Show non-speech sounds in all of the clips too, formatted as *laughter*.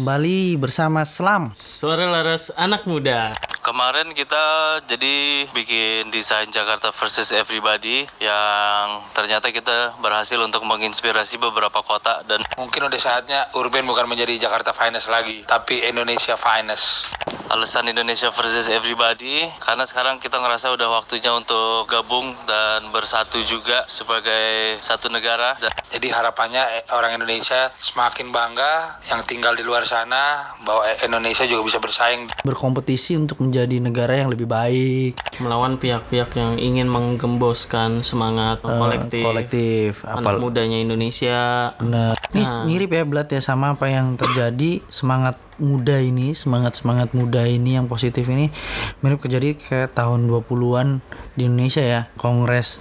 Kembali bersama Selam. Suara Laras anak muda. Kemarin kita jadi bikin desain Jakarta versus Everybody yang ternyata kita berhasil untuk menginspirasi beberapa kota dan Mungkin udah saatnya Urban bukan menjadi Jakarta Finest lagi, tapi Indonesia Finest. alasan Indonesia versus Everybody karena sekarang kita ngerasa udah waktunya untuk gabung dan bersatu juga sebagai satu negara dan Jadi harapannya eh, orang Indonesia semakin bangga yang tinggal di luar sana bahwa eh, Indonesia juga bisa bersaing Berkompetisi untuk menjadi negara yang lebih baik. Melawan pihak-pihak yang ingin menggemboskan semangat Eh, kolektif. kolektif. Anak Apal mudanya Indonesia. Bener. Ini mirip ya Blat ya sama apa yang terjadi semangat muda ini, semangat-semangat muda ini yang positif ini mirip kejadi kayak tahun 20-an di Indonesia ya. Kongres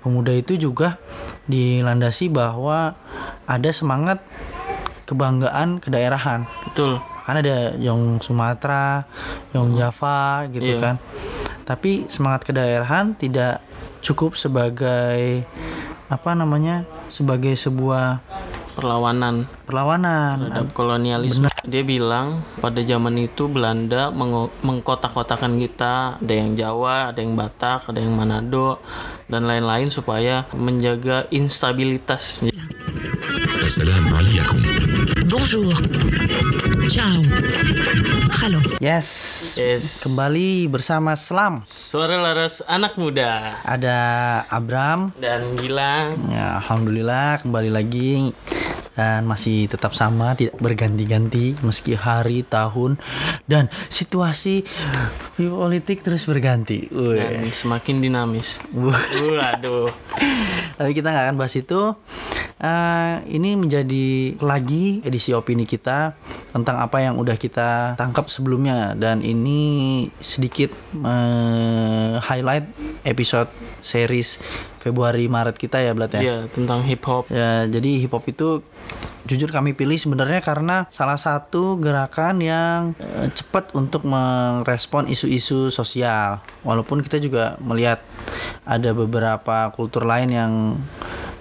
Pemuda itu juga dilandasi bahwa ada semangat kebanggaan kedaerahan. Betul kan ada yang Sumatera, yang hmm. Java gitu yeah. kan. Tapi semangat kedaerahan tidak cukup sebagai apa namanya? sebagai sebuah perlawanan perlawanan terhadap kolonialisme. Benar. Dia bilang pada zaman itu Belanda meng mengkotak-kotakan kita, ada yang Jawa, ada yang Batak, ada yang Manado dan lain-lain supaya menjaga instabilitasnya. Assalamualaikum. Bonjour. Ciao. Halo. Yes. Yes. Kembali bersama Selam. Suara Laras anak muda Ada Abram. dan Gilang. Ya, alhamdulillah kembali lagi dan masih tetap sama tidak berganti-ganti meski hari, tahun dan situasi politik terus berganti. Dan semakin dinamis. Waduh. Tapi kita nggak akan bahas itu. Eh, ini menjadi lagi edisi opini kita tentang apa yang udah kita tangkap sebelumnya dan ini sedikit eh, highlight episode series Februari Maret kita ya Blat ya. Iya, tentang hip hop. Ya, jadi hip hop itu jujur kami pilih sebenarnya karena salah satu gerakan yang eh, cepat untuk merespon isu-isu sosial. Walaupun kita juga melihat ada beberapa kultur lain yang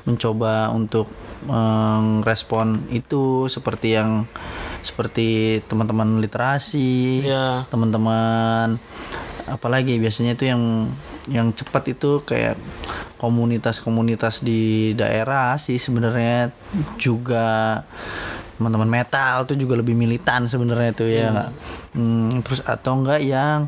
mencoba untuk merespon itu seperti yang seperti teman-teman literasi, Iya. teman-teman apalagi biasanya itu yang yang cepat itu kayak komunitas-komunitas di daerah sih sebenarnya. Juga teman-teman metal tuh juga lebih militan sebenarnya tuh ya nggak Hmm, terus atau enggak yang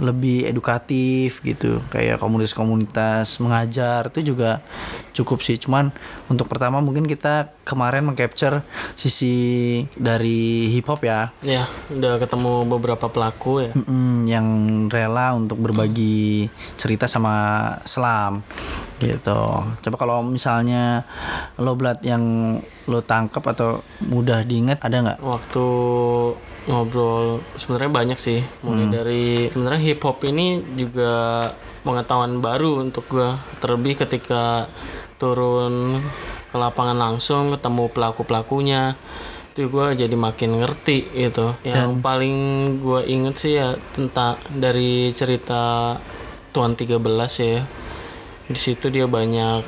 lebih edukatif gitu kayak komunitas-komunitas mengajar itu juga cukup sih cuman untuk pertama mungkin kita kemarin mengcapture sisi dari hip hop ya Ya, udah ketemu beberapa pelaku ya. Mm-mm, yang rela untuk berbagi cerita sama Selam gitu. Coba kalau misalnya lo Blat yang lo tangkap atau mudah diingat ada nggak? Waktu ngobrol sebenarnya banyak sih. Mulai dari sebenarnya hip hop ini juga pengetahuan baru untuk gua. Terlebih ketika turun ke lapangan langsung ketemu pelaku-pelakunya itu gue jadi makin ngerti gitu. Yang paling gue inget sih ya tentang dari cerita Tuan 13 ya. Di situ dia banyak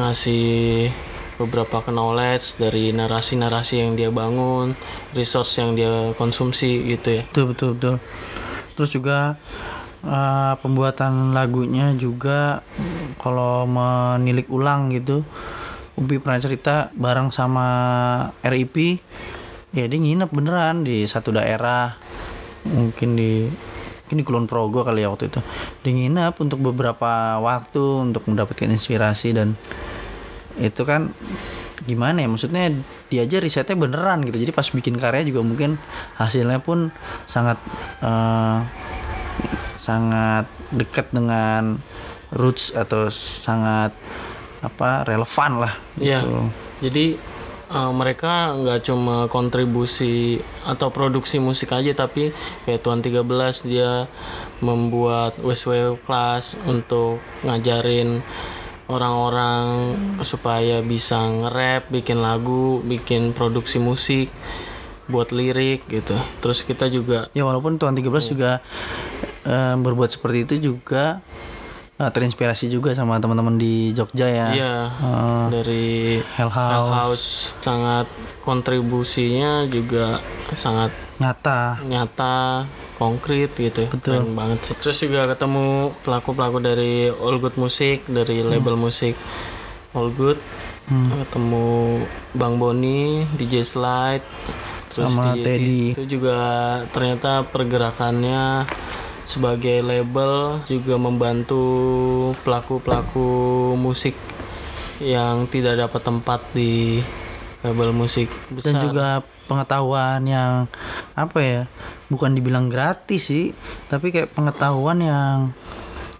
ngasih beberapa knowledge dari narasi-narasi yang dia bangun, resource yang dia konsumsi gitu ya. Betul betul betul. Terus juga eh, pembuatan lagunya juga kalau menilik ulang gitu. Upi pernah cerita bareng sama RIP ya dia nginep beneran di satu daerah mungkin di mungkin di Kulon Progo kali ya waktu itu dia nginep untuk beberapa waktu untuk mendapatkan inspirasi dan itu kan gimana ya maksudnya dia aja risetnya beneran gitu jadi pas bikin karya juga mungkin hasilnya pun sangat eh, sangat dekat dengan roots atau sangat apa relevan lah Iya. gitu. Jadi eh, mereka nggak cuma kontribusi atau produksi musik aja tapi kayak Tuan 13 dia membuat WSW class untuk ngajarin orang-orang supaya bisa nge-rap, bikin lagu, bikin produksi musik, buat lirik gitu. Terus kita juga ya walaupun Tuan 13 juga eh, berbuat seperti itu juga eh, terinspirasi juga sama teman-teman di Jogja ya Iya, Eh, dari Hell House. Hell House sangat kontribusinya juga sangat nyata nyata konkret gitu Betul. Keren banget sih. Terus juga ketemu pelaku pelaku dari All Good Music dari label musik All Good. Ketemu Bang Boni DJ Slide terus Sama DJ Teddy. itu juga ternyata pergerakannya sebagai label juga membantu pelaku pelaku musik yang tidak dapat tempat di label musik besar. dan juga pengetahuan yang apa ya bukan dibilang gratis sih tapi kayak pengetahuan yang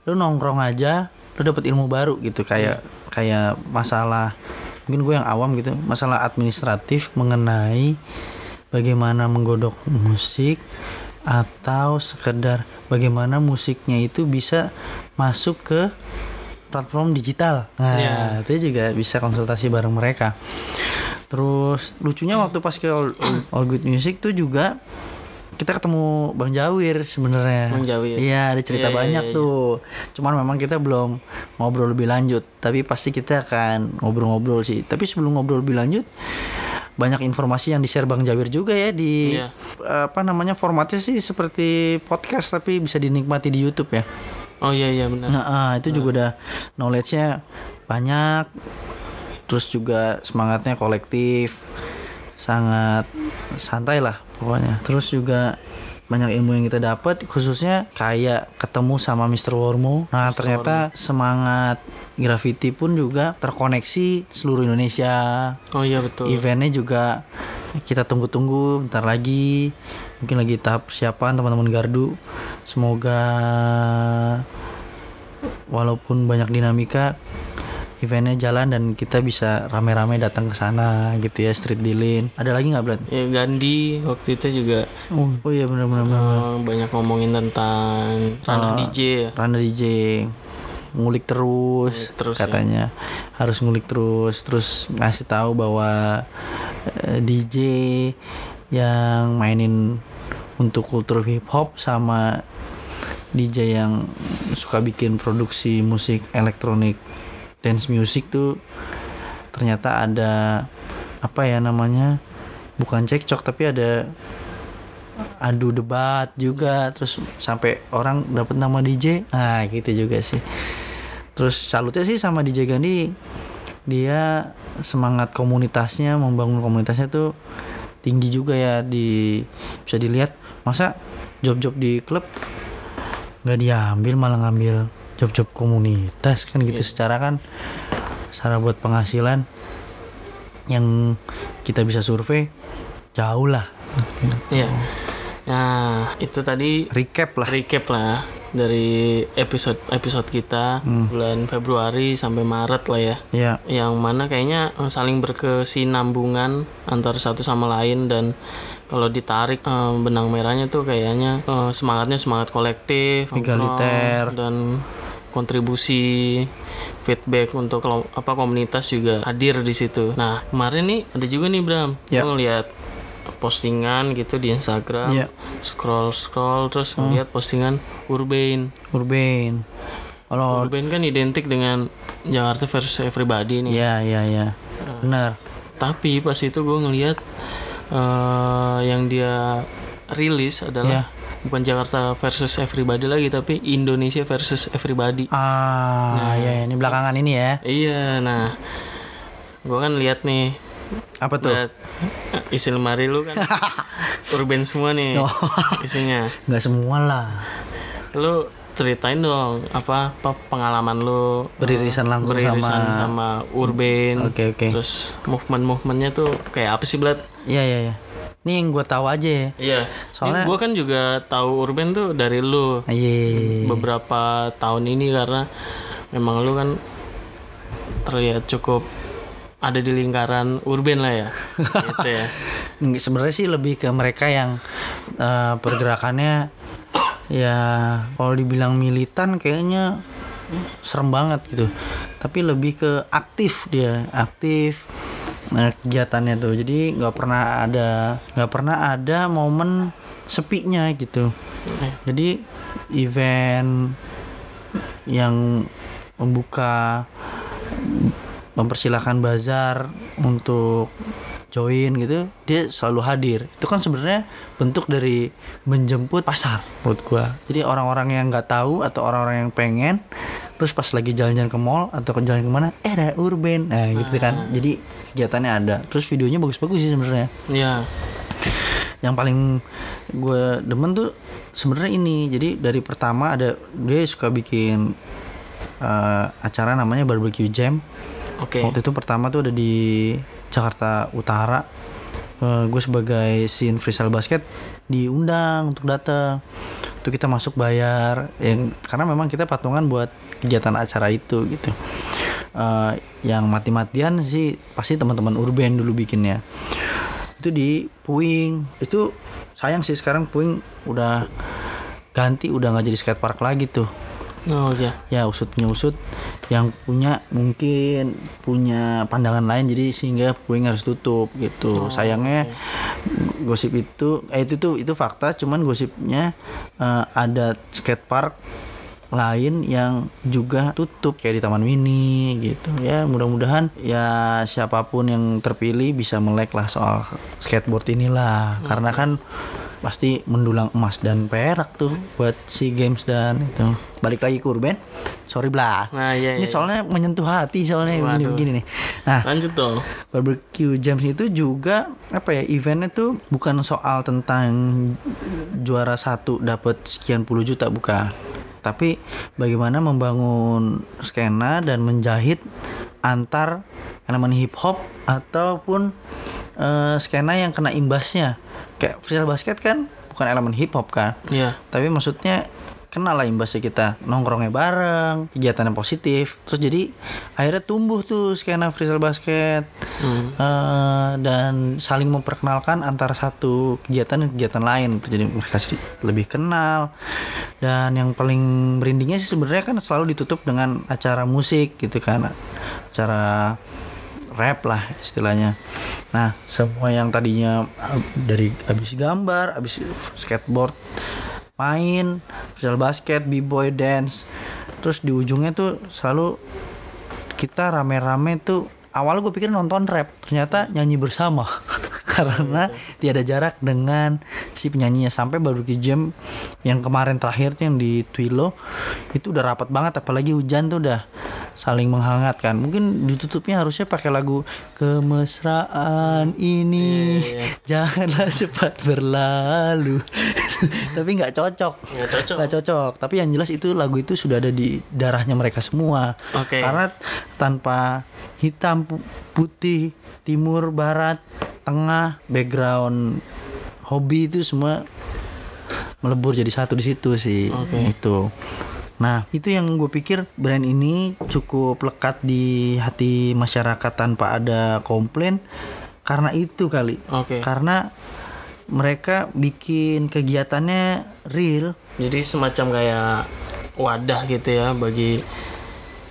lu nongkrong aja lu dapat ilmu baru gitu kayak kayak masalah mungkin gue yang awam gitu masalah administratif mengenai bagaimana menggodok musik atau sekedar bagaimana musiknya itu bisa masuk ke platform digital. Nah, Iya. itu juga bisa konsultasi bareng mereka. Terus lucunya waktu pas ke All, All Good Music tuh juga kita ketemu Bang Jawir sebenarnya. Bang Jawir. Iya, ada cerita Iya, iya, banyak iya, tuh. Cuman memang kita belum ngobrol lebih lanjut, tapi pasti kita akan ngobrol-ngobrol sih. Tapi sebelum ngobrol lebih lanjut, banyak informasi yang di-share Bang Jawir juga ya di Iya. apa namanya formatnya sih seperti podcast tapi bisa dinikmati di YouTube ya. oh iya iya benar Nah, ah, itu juga udah knowledge-nya banyak. Terus juga semangatnya kolektif. Sangat santai lah pokoknya. Terus juga banyak ilmu yang kita dapat khususnya kayak ketemu sama Mr. Wormo. Nah, ternyata semangat graffiti pun juga terkoneksi seluruh Indonesia. oh iya betul Eventnya juga kita tunggu-tunggu bentar lagi. Mungkin lagi tahap persiapan teman-teman gardu. Semoga walaupun banyak dinamika eventnya jalan dan kita bisa rame-rame datang ke sana gitu ya street dealing. Ada lagi nggak Blad? ya Gandhi waktu itu juga Oh, oh iya benar-benar. eh, banyak ngomongin tentang ranah Ah. DJ ya Randa DJ ngulik terus, Ngulik terus, ya. katanya harus ngulik terus terus ngasih tahu bahwa eh, DJ yang mainin untuk kultur hip hop sama DJ yang suka bikin produksi musik elektronik dance music tuh ternyata ada apa ya namanya bukan cekcok tapi ada adu debat juga terus sampai orang dapat nama DJ nah gitu juga sih. Terus salutnya sih sama DJ Gandhi. Dia semangat komunitasnya membangun komunitasnya tuh tinggi juga ya di bisa dilihat. Masa job-job di klub nggak diambil malah ngambil job-job komunitas kan gitu secara kan secara buat penghasilan yang kita bisa survei jauh lah Iya. Nah, itu tadi recap lah recap lah dari episode episode kita Hmm. bulan Februari sampai Maret lah ya. ya Yang mana kayaknya eh, saling berkesinambungan antara satu sama lain dan kalau ditarik eh, benang merahnya tuh kayaknya eh, semangatnya semangat kolektif, Egaliter. dan kontribusi feedback untuk apa komunitas juga hadir di situ. Nah kemarin nih ada juga nih Bram, Ya. gue ngeliat postingan gitu di Instagram, Ya. scroll scroll terus ngeliat postingan Urban. urban kalau Urban kan identik dengan Jakarta versus Everybody nih. ya ya ya benar Tapi pas itu gue ngeliat eh, yang dia rilis adalah bukan Jakarta versus Everybody lagi tapi Indonesia versus Everybody. ah ya, ya ini belakangan ini ya Iya, nah gue kan lihat nih apa tuh lihat isi lemari lu kan *laughs* urban semua nih Oh. isinya. nggak semua lah Lu ceritain dong apa, apa pengalaman lu Beririsan langsung beririsan sama- sama urban. Oke, oke. Terus movement-movementnya tuh kayak apa sih, Blat? iya iya ya ini yang gue tahu aja ya Iya. Soalnya- gue kan juga tahu urban tuh dari lu iya beberapa tahun ini karena memang lu kan terlihat cukup ada di lingkaran urban lah ya. *laughs* gitu ya. Sebenarnya sih lebih ke mereka yang eh, pergerakannya ya kalau dibilang militan kayaknya serem banget gitu tapi lebih ke aktif dia aktif nah, kegiatannya tuh. Jadi nggak pernah ada nggak pernah ada momen sepinya gitu. Jadi event yang membuka mempersilahkan bazar untuk join gitu dia selalu hadir. Itu kan sebenarnya bentuk dari menjemput pasar menurut gua. Jadi orang-orang yang nggak tahu atau orang-orang yang pengen terus pas lagi jalan-jalan ke mall atau ke jalan ke mana eh ada urban. Nah gitu kan. Jadi kegiatannya ada. Terus videonya bagus-bagus sih sebenarnya. Iya. yang paling gue demen tuh sebenarnya ini. Jadi dari pertama ada dia suka bikin eh, acara namanya barbecue jam. Oke. waktu itu pertama tuh ada di Jakarta Utara. Gue sebagai scene freestyle basket diundang untuk datang. Tuh kita masuk bayar. Yang karena memang kita patungan buat kegiatan acara itu gitu. Eh, yang mati-matian sih pasti teman-teman urban dulu bikinnya. Itu di Puing. Itu sayang sih sekarang Puing udah ganti udah nggak jadi skatepark lagi tuh. Oh iya. ya usutnya usut yang punya mungkin punya pandangan lain jadi sehingga Puing harus tutup gitu. Sayangnya gosip itu eh itu tuh itu fakta cuman gosipnya eh, ada skatepark lain yang juga tutup kayak di Taman Mini gitu. Ya mudah-mudahan ya siapa pun yang terpilih bisa melek lah soal skateboard inilah. Karena kan pasti mendulang emas dan perak tuh buat SEA Games dan itu balik lagi ke Urban sorry belah Nah, iya, ini iya. soalnya menyentuh hati soalnya Waduh. begini-begini nih nah Lanjut dong. barbecue jams itu juga apa ya eventnya tuh bukan soal tentang juara satu dapat sekian puluh juta bukan tapi bagaimana membangun skena dan menjahit antar elemen hip hop ataupun eh, skena yang kena imbasnya kayak freestyle basket kan bukan elemen hip hop kan. Iya. tapi maksudnya kenal lah imbasnya kita nongkrongnya bareng kegiatannya positif. Terus jadi akhirnya tumbuh tuh skena freestyle basket. Hmm. Eh, dan saling memperkenalkan antara satu kegiatan dan kegiatan lain. Jadi mereka lebih kenal. Dan yang paling merindingnya sih sebenarnya kan selalu ditutup dengan acara musik gitu kan. Acara rap lah istilahnya. Nah, semua yang tadinya dari habis gambar, habis skateboard, main, freestyle basket, b-boy dance, terus di ujungnya tuh selalu kita rame-rame tuh awal gue pikir nonton rap ternyata nyanyi bersama karena tiada jarak dengan si penyanyinya. Sampai barbecue jam yang kemarin terakhir tuh yang di Twilo itu udah rapat banget apalagi hujan tuh udah saling menghangatkan. Mungkin ditutupnya harusnya pakai lagu kemesraan ini janganlah cepat berlalu. *laughs* Tapi nggak cocok. Nggak cocok. cocok. Tapi yang jelas itu lagu itu sudah ada di darahnya mereka semua. Oke. karena tanpa hitam pu- putih timur barat tengah background hobi itu semua melebur jadi satu di situ sih Oke. itu nah itu yang gue pikir brand ini cukup lekat di hati masyarakat tanpa ada komplain karena itu kali Oke. karena mereka bikin kegiatannya real Jadi semacam kayak wadah gitu ya bagi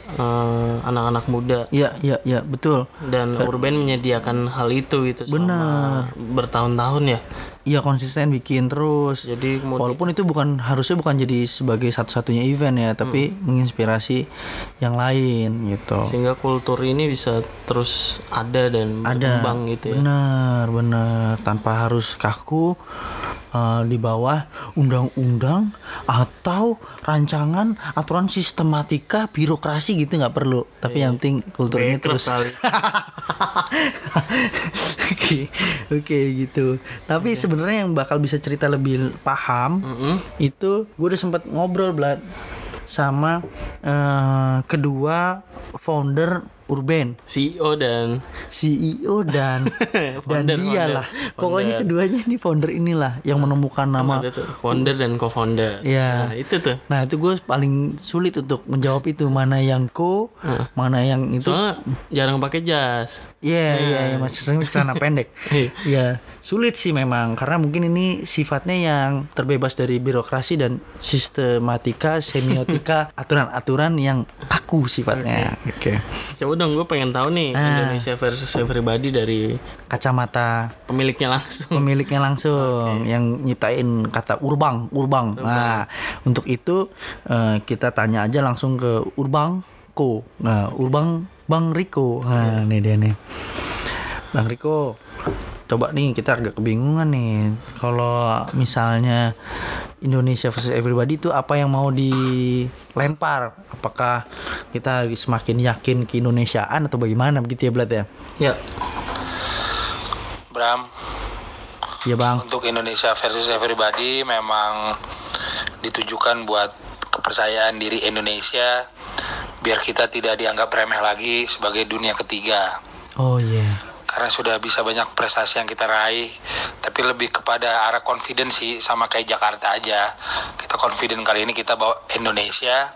eh, anak-anak muda Iya, iya, iya, betul. dan Urban menyediakan hal itu gitu selama bertahun-tahun ya. Iya konsisten bikin terus. Jadi kemudian Walaupun itu bukan harusnya bukan jadi sebagai satu-satunya event ya, tapi menginspirasi yang lain gitu. sehingga kultur ini bisa terus ada dan Ada. berkembang gitu ya. Benar, benar. Tanpa harus kaku eh, di bawah undang-undang atau rancangan aturan sistematika birokrasi gitu nggak perlu. Tapi yang penting kultur ini Bankrupt terus. *laughs* Oke, oke gitu. Tapi sebenarnya yang bakal bisa cerita lebih paham itu gue udah sempat ngobrol Blad sama eh, kedua founder Urban, CEO dan CEO dan *laughs* dan Founder, dia founder, lah. Pokoknya founder. keduanya nih founder inilah yang menemukan nama. tuh founder dan co-founder. Iya. Nah, itu tuh. Nah itu gue paling sulit untuk menjawab itu mana yang co, mana yang itu. Soalnya jarang pakai jas. Iya iya iya mas sering celana *laughs* pendek. Iya. Iya sulit sih memang karena mungkin ini sifatnya yang terbebas dari birokrasi dan sistematika semiotika *laughs* aturan-aturan yang kaku sifatnya. Oke. Coba dong gue pengen tahu nih Ah. Indonesia versus everybody dari Kacamata pemiliknya langsung. pemiliknya langsung yang nyiptain kata urbang urbang. Nah untuk itu eh, kita tanya aja langsung ke urbang ko. Nah urbang bang Riko. Nah ini dia nih. Bang Riko, coba nih kita agak kebingungan nih kalau misalnya Indonesia versus everybody itu apa yang mau dilempar? Apakah kita semakin yakin ke Indonesiaan atau bagaimana? Begitu ya Blad ya? Ya. Bram, Iya bang. Untuk Indonesia versus everybody memang ditujukan buat kepercayaan diri Indonesia biar kita tidak dianggap remeh lagi sebagai dunia ketiga. oh iya karena sudah bisa banyak prestasi yang kita raih tapi lebih kepada arah confidence sih sama kayak Jakarta aja. Kita confident kali ini kita bawa Indonesia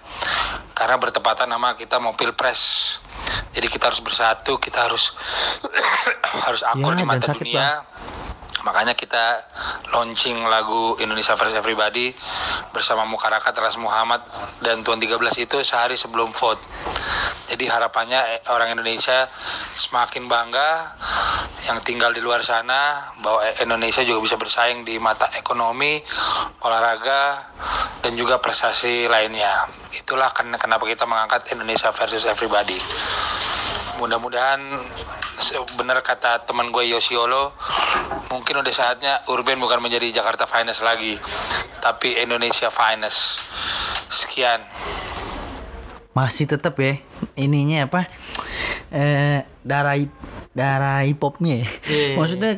karena bertepatan sama kita mau pilpres. Jadi kita harus bersatu kita harus *coughs* harus akur Ya, di mata dunia makanya kita launching lagu Indonesia versus Everybody bersama Mukarakat Ras Muhammad dan Tuan 13 itu sehari sebelum vote jadi harapannya eh, orang Indonesia semakin bangga yang tinggal di luar sana bahwa eh, Indonesia juga bisa bersaing di mata ekonomi, olahraga dan juga prestasi lainnya. Itulah ken- kenapa kita mengangkat Indonesia versus Everybody. Mudah-mudahan benar kata teman gue Yosiolo, mungkin udah saatnya Urban bukan menjadi Jakarta Finest lagi, tapi Indonesia Finest. Sekian. masih tetap ya ininya apa eh darah darah hip hopnya ya. Iya. maksudnya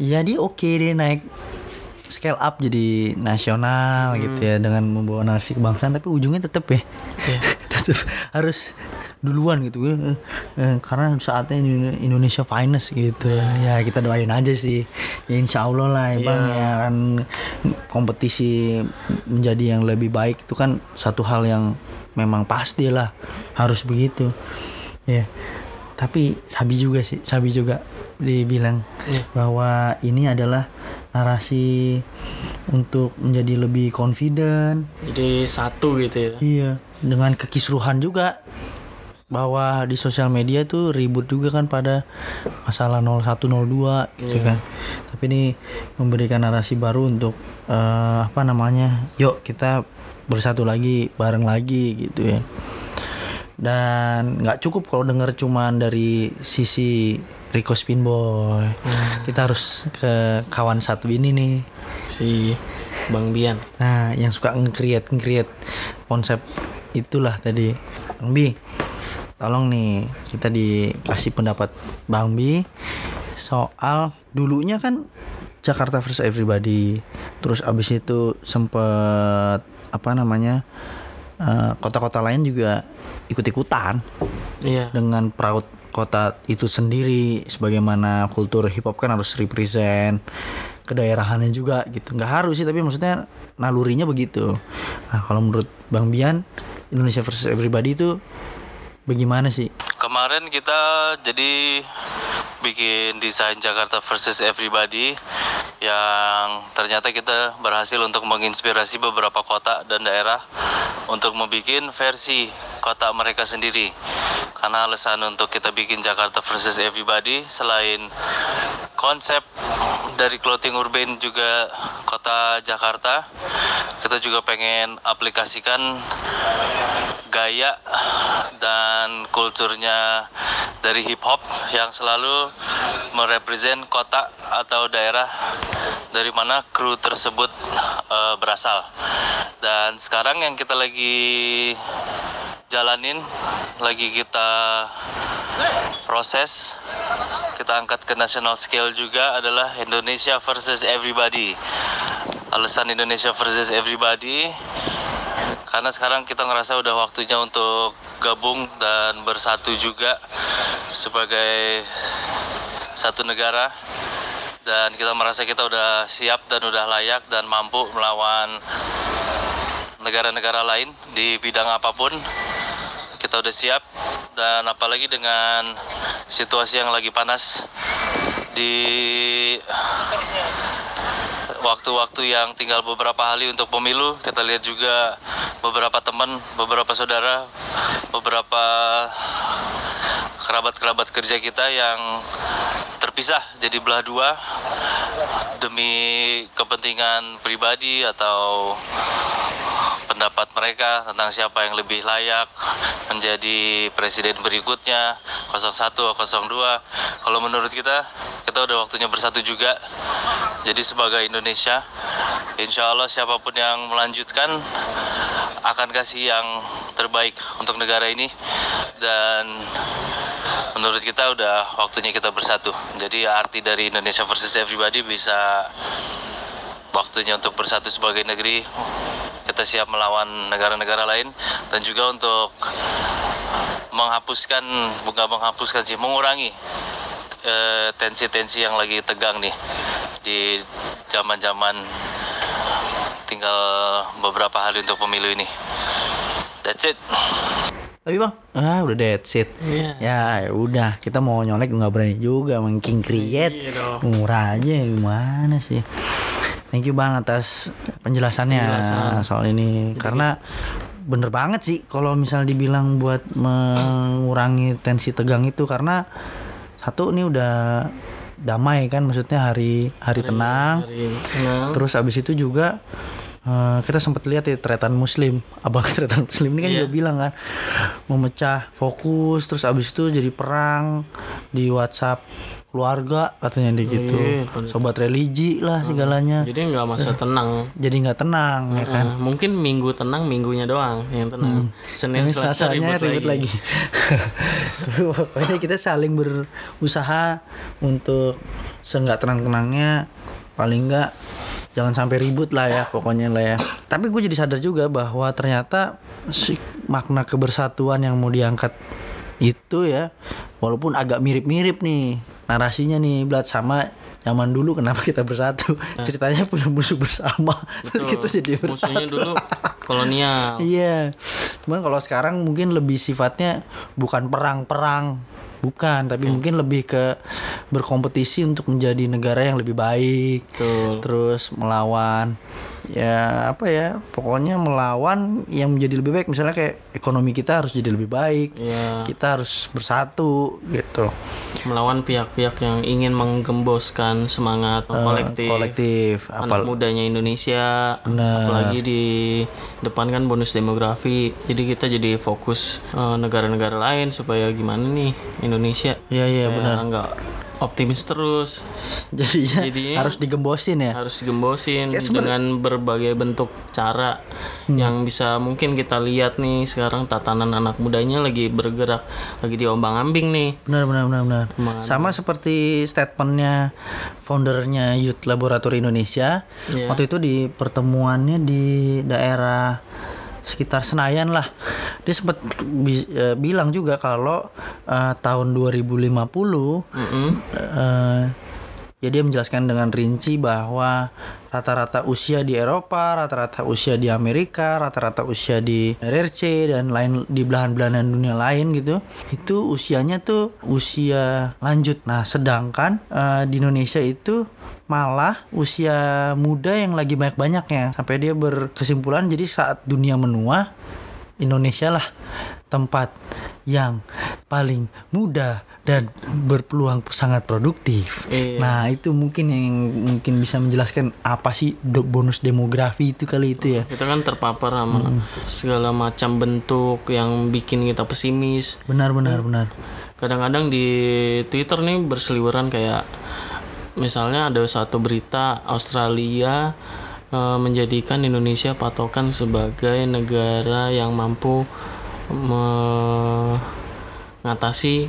ya dia oke dia naik scale up jadi nasional gitu ya dengan membawa narasi kebangsaan tapi ujungnya tetap ya *laughs* tetap harus duluan gitu. Ya karena saatnya Indo- Indonesia finest gitu. Ya kita doain aja sih. Ya insya Allah lah ya bang ya kan kompetisi menjadi yang lebih baik itu kan satu hal yang memang pasti lah harus begitu. Ya tapi Sabi juga sih Sabi juga dibilang bahwa ini adalah narasi untuk menjadi lebih confident. Jadi satu gitu ya. Iya, dengan kekisruhan juga bahwa di sosial media tuh ribut juga kan pada masalah 0102 gitu kan. Tapi ini memberikan narasi baru untuk eh, apa namanya? Yuk kita bersatu lagi, bareng lagi gitu ya. Dan nggak cukup kalau denger cuman dari sisi Rico Spinboy. Kita harus ke kawan satu ini nih. Si Bang Bian. Nah, yang suka nge-create nge-create konsep itulah tadi. Bang Bi, tolong nih kita dikasih pendapat Bang Bi soal dulunya kan Jakarta versus Everybody. Terus abis itu sempet apa namanya eh, kota-kota lain juga ikut-ikutan Iya. dengan peraut kota itu sendiri sebagaimana kultur hip hop kan harus represent kedaerahannya juga gitu nggak harus sih tapi maksudnya nalurinya begitu nah kalau menurut bang Bian Indonesia versus Everybody itu bagaimana sih Kemarin kita jadi bikin desain Jakarta versus Everybody yang ternyata kita berhasil untuk menginspirasi beberapa kota dan daerah untuk membuat versi kota mereka sendiri. Karena alasan untuk kita bikin Jakarta versus Everybody selain konsep dari clothing urban juga kota Jakarta, kita juga pengen aplikasikan gaya dan kulturnya dari hip hop yang selalu merepresent kota atau daerah dari mana kru tersebut eh, berasal. Dan sekarang yang kita lagi jalanin, lagi kita proses, kita angkat ke national scale juga adalah Indonesia versus everybody. Alasan Indonesia versus everybody karena sekarang kita ngerasa udah waktunya untuk gabung dan bersatu juga sebagai satu negara. Dan kita merasa kita udah siap dan udah layak dan mampu melawan negara-negara lain di bidang apa pun. Kita udah siap dan apalagi dengan situasi yang lagi panas di waktu-waktu yang tinggal beberapa hari untuk pemilu. Kita lihat juga beberapa teman beberapa saudara beberapa kerabat-kerabat kerja kita yang terpisah jadi belah dua demi kepentingan pribadi atau pendapat mereka tentang siapa yang lebih layak menjadi presiden berikutnya 01 atau 02 kalau menurut kita kita udah waktunya bersatu juga. Jadi sebagai Indonesia insya Allah siapa pun yang melanjutkan akan kasih yang terbaik untuk negara ini. Dan menurut kita udah waktunya kita bersatu. Jadi arti dari Indonesia versus everybody bisa waktunya untuk bersatu sebagai negeri kita siap melawan negara-negara lain dan juga untuk menghapuskan bukan menghapuskan sih mengurangi eh, tensi-tensi yang lagi tegang nih di zaman-zaman tinggal beberapa hari untuk pemilu ini that's it Tapi bang, ah udah dead shit. Iya. Ya udah, kita mau nyolek nggak berani juga, mengking create. Iya. Murah aja gimana sih? Thank you bang atas penjelasannya Penjelasan. soal ini, karena bener banget sih kalau misal dibilang buat mengurangi tensi tegang itu karena satu ini udah damai kan maksudnya hari hari, tenang Dari tenang. Terus abis itu juga eh, kita sempat lihat ya tretan muslim abang *laughs* tretan muslim ini kan Iya. juga bilang kan memecah fokus terus abis itu jadi perang di WhatsApp keluarga katanya dia gitu Iya, bener. sobat religi lah segalanya Jadi nggak masa *laughs* tenang. jadi nggak tenang ya kan Nah, mungkin minggu tenang, minggunya doang yang tenang. Senin Ini Selasa ribut, ribut lagi. lagi. *laughs* Pokoknya kita saling berusaha untuk seenggak tenang-tenangnya paling enggak jangan sampai ribut lah ya pokoknya lah ya. Tapi gue jadi sadar juga bahwa ternyata si makna kebersatuan yang mau diangkat itu ya walaupun agak mirip-mirip nih narasinya nih Blat sama zaman dulu kenapa kita bersatu ceritanya punya musuh bersama terus kita jadi bersatu Musuhnya dulu kolonial. Iya. Cuman kalau sekarang mungkin lebih sifatnya bukan perang-perang, bukan, tapi mungkin lebih ke berkompetisi untuk menjadi negara yang lebih baik. Betul. Terus melawan ya apa ya? Pokoknya melawan yang menjadi lebih baik. Misalnya kayak ekonomi kita harus jadi lebih baik. Iya. Kita harus bersatu gitu. Melawan pihak-pihak yang ingin menggemboskan semangat kolektif. Eh, kolektif. Anak Apal mudanya Indonesia, Benar. apalagi di depan kan bonus demografi. Jadi kita jadi fokus eh, negara-negara lain supaya gimana nih Indonesia? Iya, iya, supaya benar. nggak optimis terus, Jadinya, Jadinya- harus digembosin ya. harus gembosin Kayak sebenarnya- dengan berbagai bentuk cara Hmm. yang bisa mungkin kita lihat nih sekarang tatanan anak mudanya lagi bergerak, lagi diombang-ambing nih. Benar benar benar benar. Sama seperti statementnya foundernya Youth Laboratory Indonesia Iya. waktu itu di pertemuannya di daerah sekitar Senayan lah. Dia sempat bi- eh, bilang juga kalau eh, tahun 2050 Mm-mm. eh, ya dia menjelaskan dengan rinci bahwa rata-rata usia di Eropa, rata-rata usia di Amerika, rata-rata usia di RRC dan lain di belahan-belahan dunia lain gitu. Itu usianya tuh usia lanjut. Nah, sedangkan eh, di Indonesia itu malah usia muda yang lagi banyak-banyaknya sampai dia berkesimpulan jadi saat dunia menua Indonesia lah tempat yang paling muda dan berpeluang sangat produktif. Iya. Nah, itu mungkin yang mungkin bisa menjelaskan apa sih bonus demografi itu kali itu ya. Kita kan terpapar sama segala macam bentuk yang bikin kita pesimis. Benar benar benar. Kadang-kadang di Twitter nih berseliweran kayak misalnya ada satu berita Australia eh, menjadikan Indonesia patokan sebagai negara yang mampu mengatasi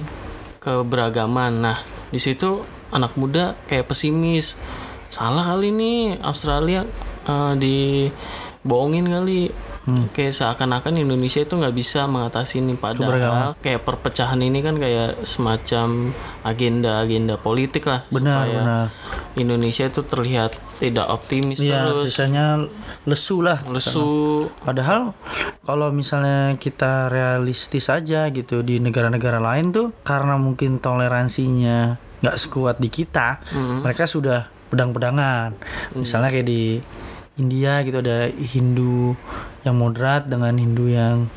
keberagaman. Nah, di situ anak muda kayak pesimis. Salah kali nih Australia eh, dibohongin kali. Kayak seakan-akan Indonesia itu nggak bisa mengatasi ini padahal kayak perpecahan ini kan kayak semacam agenda-agenda politik lah Benar, supaya benar. Indonesia itu terlihat tidak optimis Iya, terus sisanya lesu lah. lesu Padahal kalau misalnya kita realistis aja gitu di negara-negara lain tuh karena mungkin toleransinya nggak sekuat di kita, mereka sudah pedang-pedangan. Misalnya kayak di India gitu ada Hindu yang moderat dengan Hindu yang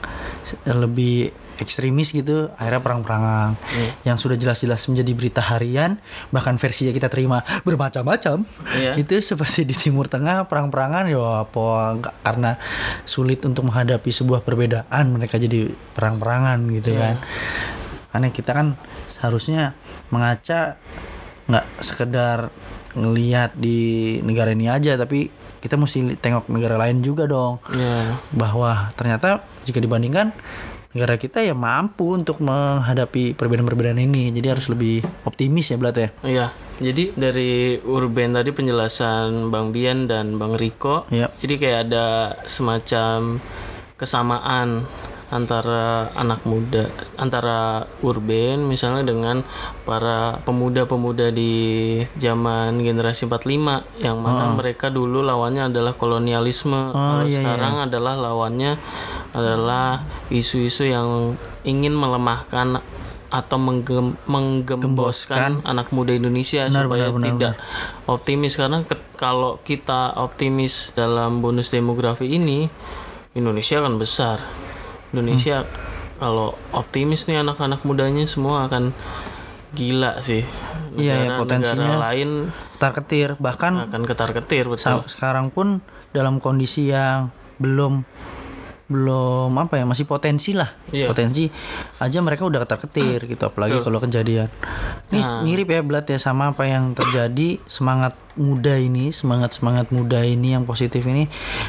lebih ekstremis gitu akhirnya perang-perangan Iya. yang sudah jelas-jelas menjadi berita harian bahkan versinya kita terima bermacam-macam Iya. itu seperti di Timur Tengah perang-perangan ya apa karena sulit untuk menghadapi sebuah perbedaan mereka jadi perang-perangan gitu Iya. kan karena kita kan seharusnya mengaca nggak sekedar ngelihat di negara ini aja tapi kita mesti tengok negara lain juga dong ya bahwa ternyata jika dibandingkan negara kita ya mampu untuk menghadapi perbedaan-perbedaan ini. Jadi harus lebih optimis ya Blat ya? Iya, jadi dari Urban tadi penjelasan Bang Bian dan Bang Riko, Iya. jadi kayak ada semacam kesamaan antara anak muda, antara Urban misalnya dengan para pemuda-pemuda di zaman generasi 45 yang mana mereka dulu lawannya adalah kolonialisme, kalau iya, sekarang adalah lawannya adalah isu-isu yang ingin melemahkan atau menggem- menggemboskan anak muda Indonesia supaya tidak optimis. Karena ke- kalau kita optimis dalam bonus demografi ini Indonesia akan besar Indonesia kalau optimis nih anak-anak mudanya semua akan gila sih. Iya, ya, potensinya negara lain ketar ketir bahkan akan ketar-ketir betul. sa- sekarang pun dalam kondisi yang belum belum apa ya masih potensi lah. Iya. potensi aja mereka udah ketar ketir gitu apalagi kalau kejadian. Ini Nah. mirip ya Blat ya sama apa yang terjadi semangat muda ini semangat semangat muda ini yang positif ini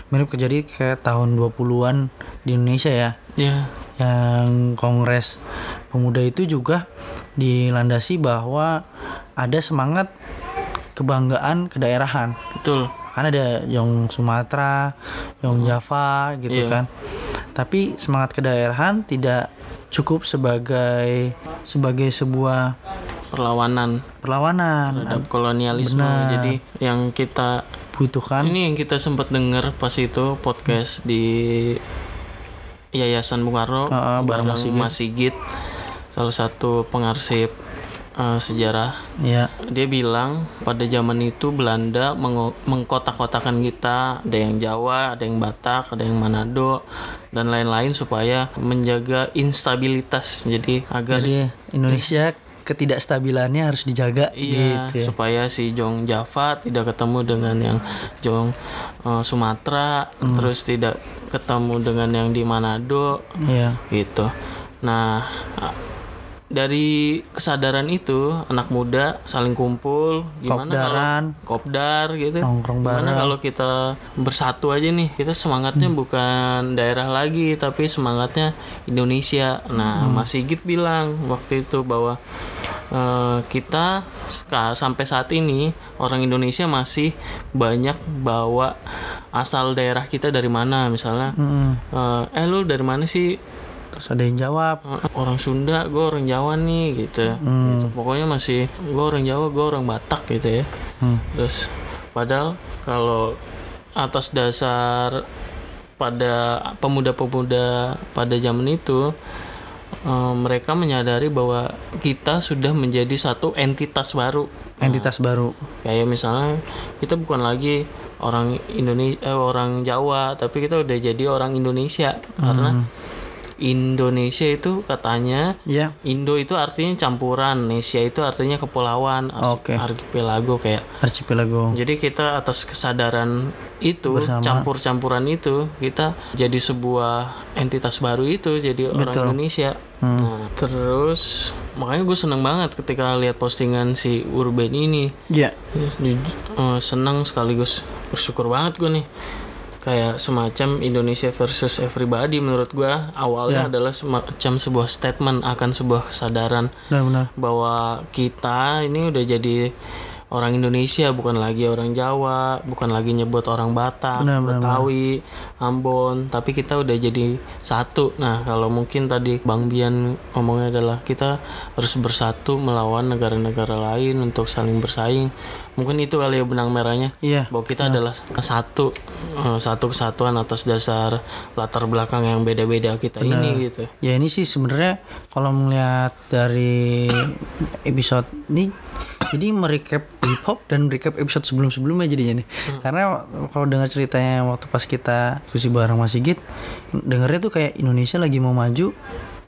mirip terjadi kayak tahun 20-an di Indonesia ya. Ya yang kongres pemuda itu juga dilandasi bahwa ada semangat kebanggaan kedaerahan. Betul. Kan ada yang Sumatera, yang Java gitu Iya. kan. Tapi semangat kedaerahan tidak cukup sebagai sebagai sebuah perlawanan perlawanan. terhadap kolonialisme Benar. jadi yang kita Butuhkan ini yang kita sempat dengar pas itu podcast di Yayasan Bung Karno Heeh, bareng. Mas Sigit salah satu pengarsip eh, sejarah ya dia bilang pada zaman itu Belanda mengo- mengkotak-kotakan kita ada yang Jawa ada yang Batak ada yang Manado dan lain-lain supaya menjaga instabilitas jadi agar jadi Indonesia ketidakstabilannya harus dijaga Iya, gitu ya. supaya si Jong Java tidak ketemu dengan yang Jong eh, Sumatera, Hmm. terus tidak ketemu dengan yang di Manado, Iya. gitu. Nah, dari kesadaran itu anak muda saling kumpul, gimana Kopdaran. kalau kopdar gitu? Nongkrong Gimana kalau kita bersatu aja nih, kita semangatnya bukan daerah lagi, tapi semangatnya Indonesia. Nah, Mas Sigit bilang waktu itu bahwa eh, kita sampai saat ini orang Indonesia masih banyak bawa asal daerah kita dari mana, misalnya, Mm-mm. eh, eh lu dari mana sih? Terus ada yang jawab Eh, orang Sunda, gue orang Jawa nih gitu. Gitu. Pokoknya masih gue orang Jawa, gue orang Batak gitu ya. Hmm. Terus padahal kalau atas dasar pada pemuda-pemuda pada zaman itu eh, mereka menyadari bahwa kita sudah menjadi satu entitas baru. entitas baru. Kayak misalnya kita bukan lagi orang Indonesia orang Jawa, tapi kita udah jadi orang Indonesia karena Indonesia itu katanya Ya. Indo itu artinya campuran, Nesia itu artinya kepulauan, Oke. archipelago kayak. Archipelago. Jadi kita atas kesadaran itu, campur-campuran itu, kita jadi sebuah entitas baru itu, jadi orang Betul. Indonesia. Nah, terus makanya gue seneng banget ketika lihat postingan si Urban ini. Ya. Ju- eh, senang sekaligus bersyukur banget gue nih kayak semacam Indonesia versus everybody menurut gue awalnya adalah semacam sebuah statement akan sebuah kesadaran Benar-benar. bahwa kita ini udah jadi orang Indonesia bukan lagi orang Jawa bukan lagi nyebut orang Batak Benar, benar, Betawi Ambon tapi kita udah jadi satu. Nah kalau mungkin tadi Bang Bian ngomongnya adalah kita harus bersatu melawan negara-negara lain untuk saling bersaing mungkin itu kali ya benang merahnya Iya. bahwa kita adalah satu eh, satu kesatuan atas dasar latar belakang yang beda-beda kita ini gitu Ya ini sih sebenarnya kalau melihat dari episode ini jadi merecap hip hop dan merecap episode sebelum-sebelumnya jadinya nih. Karena kalau dengar ceritanya waktu pas kita diskusi bareng Mas Sigit, dengernya tuh kayak Indonesia lagi mau maju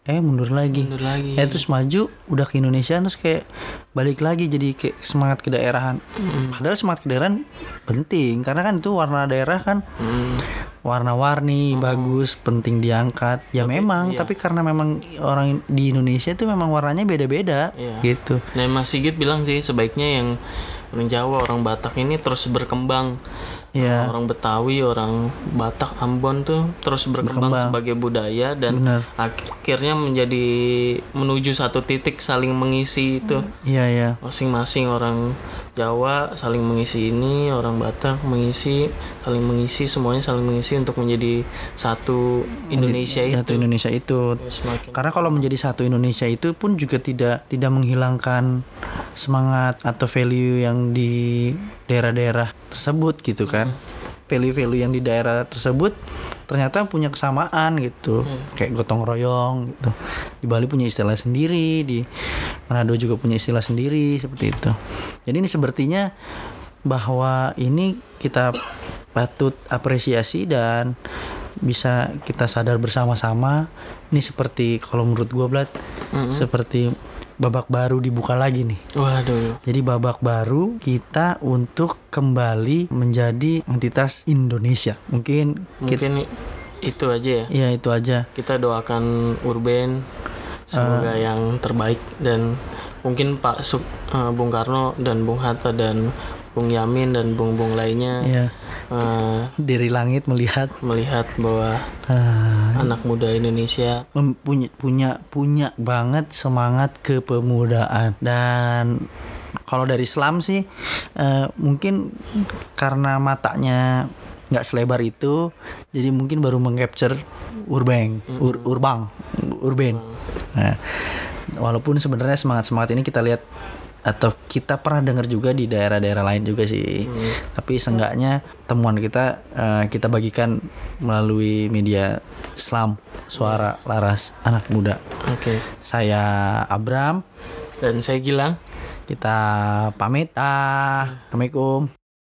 eh mundur lagi. Mundur lagi. eh terus maju udah ke Indonesia terus kayak balik lagi jadi kayak semangat kedaerahan. Padahal semangat kedaerahan penting karena kan itu warna daerah kan warna-warni bagus penting diangkat. Ya memang tapi karena memang orang di Indonesia itu memang warnanya beda-beda Iya. gitu. Nah Mas Sigit bilang sih sebaiknya yang orang Jawa, orang Batak ini terus berkembang. Iya. Orang Betawi, orang Batak, Ambon tuh terus berkembang, Berkembang. sebagai budaya dan Benar. akhirnya menjadi menuju satu titik saling mengisi itu. iya iya Masing-masing orang Jawa saling mengisi ini, orang Batak mengisi, saling mengisi, semuanya saling mengisi untuk menjadi satu Indonesia itu. satu Indonesia itu Ya, Karena kalau menjadi satu Indonesia itu pun juga tidak tidak menghilangkan semangat atau value yang di daerah-daerah tersebut gitu kan. Value-value yang di daerah tersebut ternyata punya kesamaan gitu. Kayak gotong royong gitu. Di Bali punya istilah sendiri, di Manado juga punya istilah sendiri seperti itu. Jadi ini sepertinya bahwa ini kita patut apresiasi dan bisa kita sadar bersama-sama ini seperti kalau menurut gua Blat seperti babak baru dibuka lagi nih Waduh. jadi babak baru kita untuk kembali menjadi entitas Indonesia mungkin kita, Mungkin itu aja ya. ya itu aja Kita doakan Urban semoga yang terbaik dan mungkin Pak Suk, eh, Bung Karno dan Bung Hatta dan Bung Yamin dan Bung Bung lainnya ya eh, dari langit melihat. melihat bahwa ah, anak muda Indonesia punya punya punya banget semangat kepemudaan. Dan kalau dari Islam sih eh, mungkin karena matanya nggak selebar itu jadi mungkin baru mengcapture urbang ur, urbang urban nah, walaupun sebenarnya semangat semangat ini kita lihat atau kita pernah dengar juga di daerah-daerah lain juga sih. Tapi seenggaknya temuan kita eh, kita bagikan melalui media Islam suara laras anak muda. Oke. Saya Abram. Dan saya Gilang. Kita pamit. Ah assalamualaikum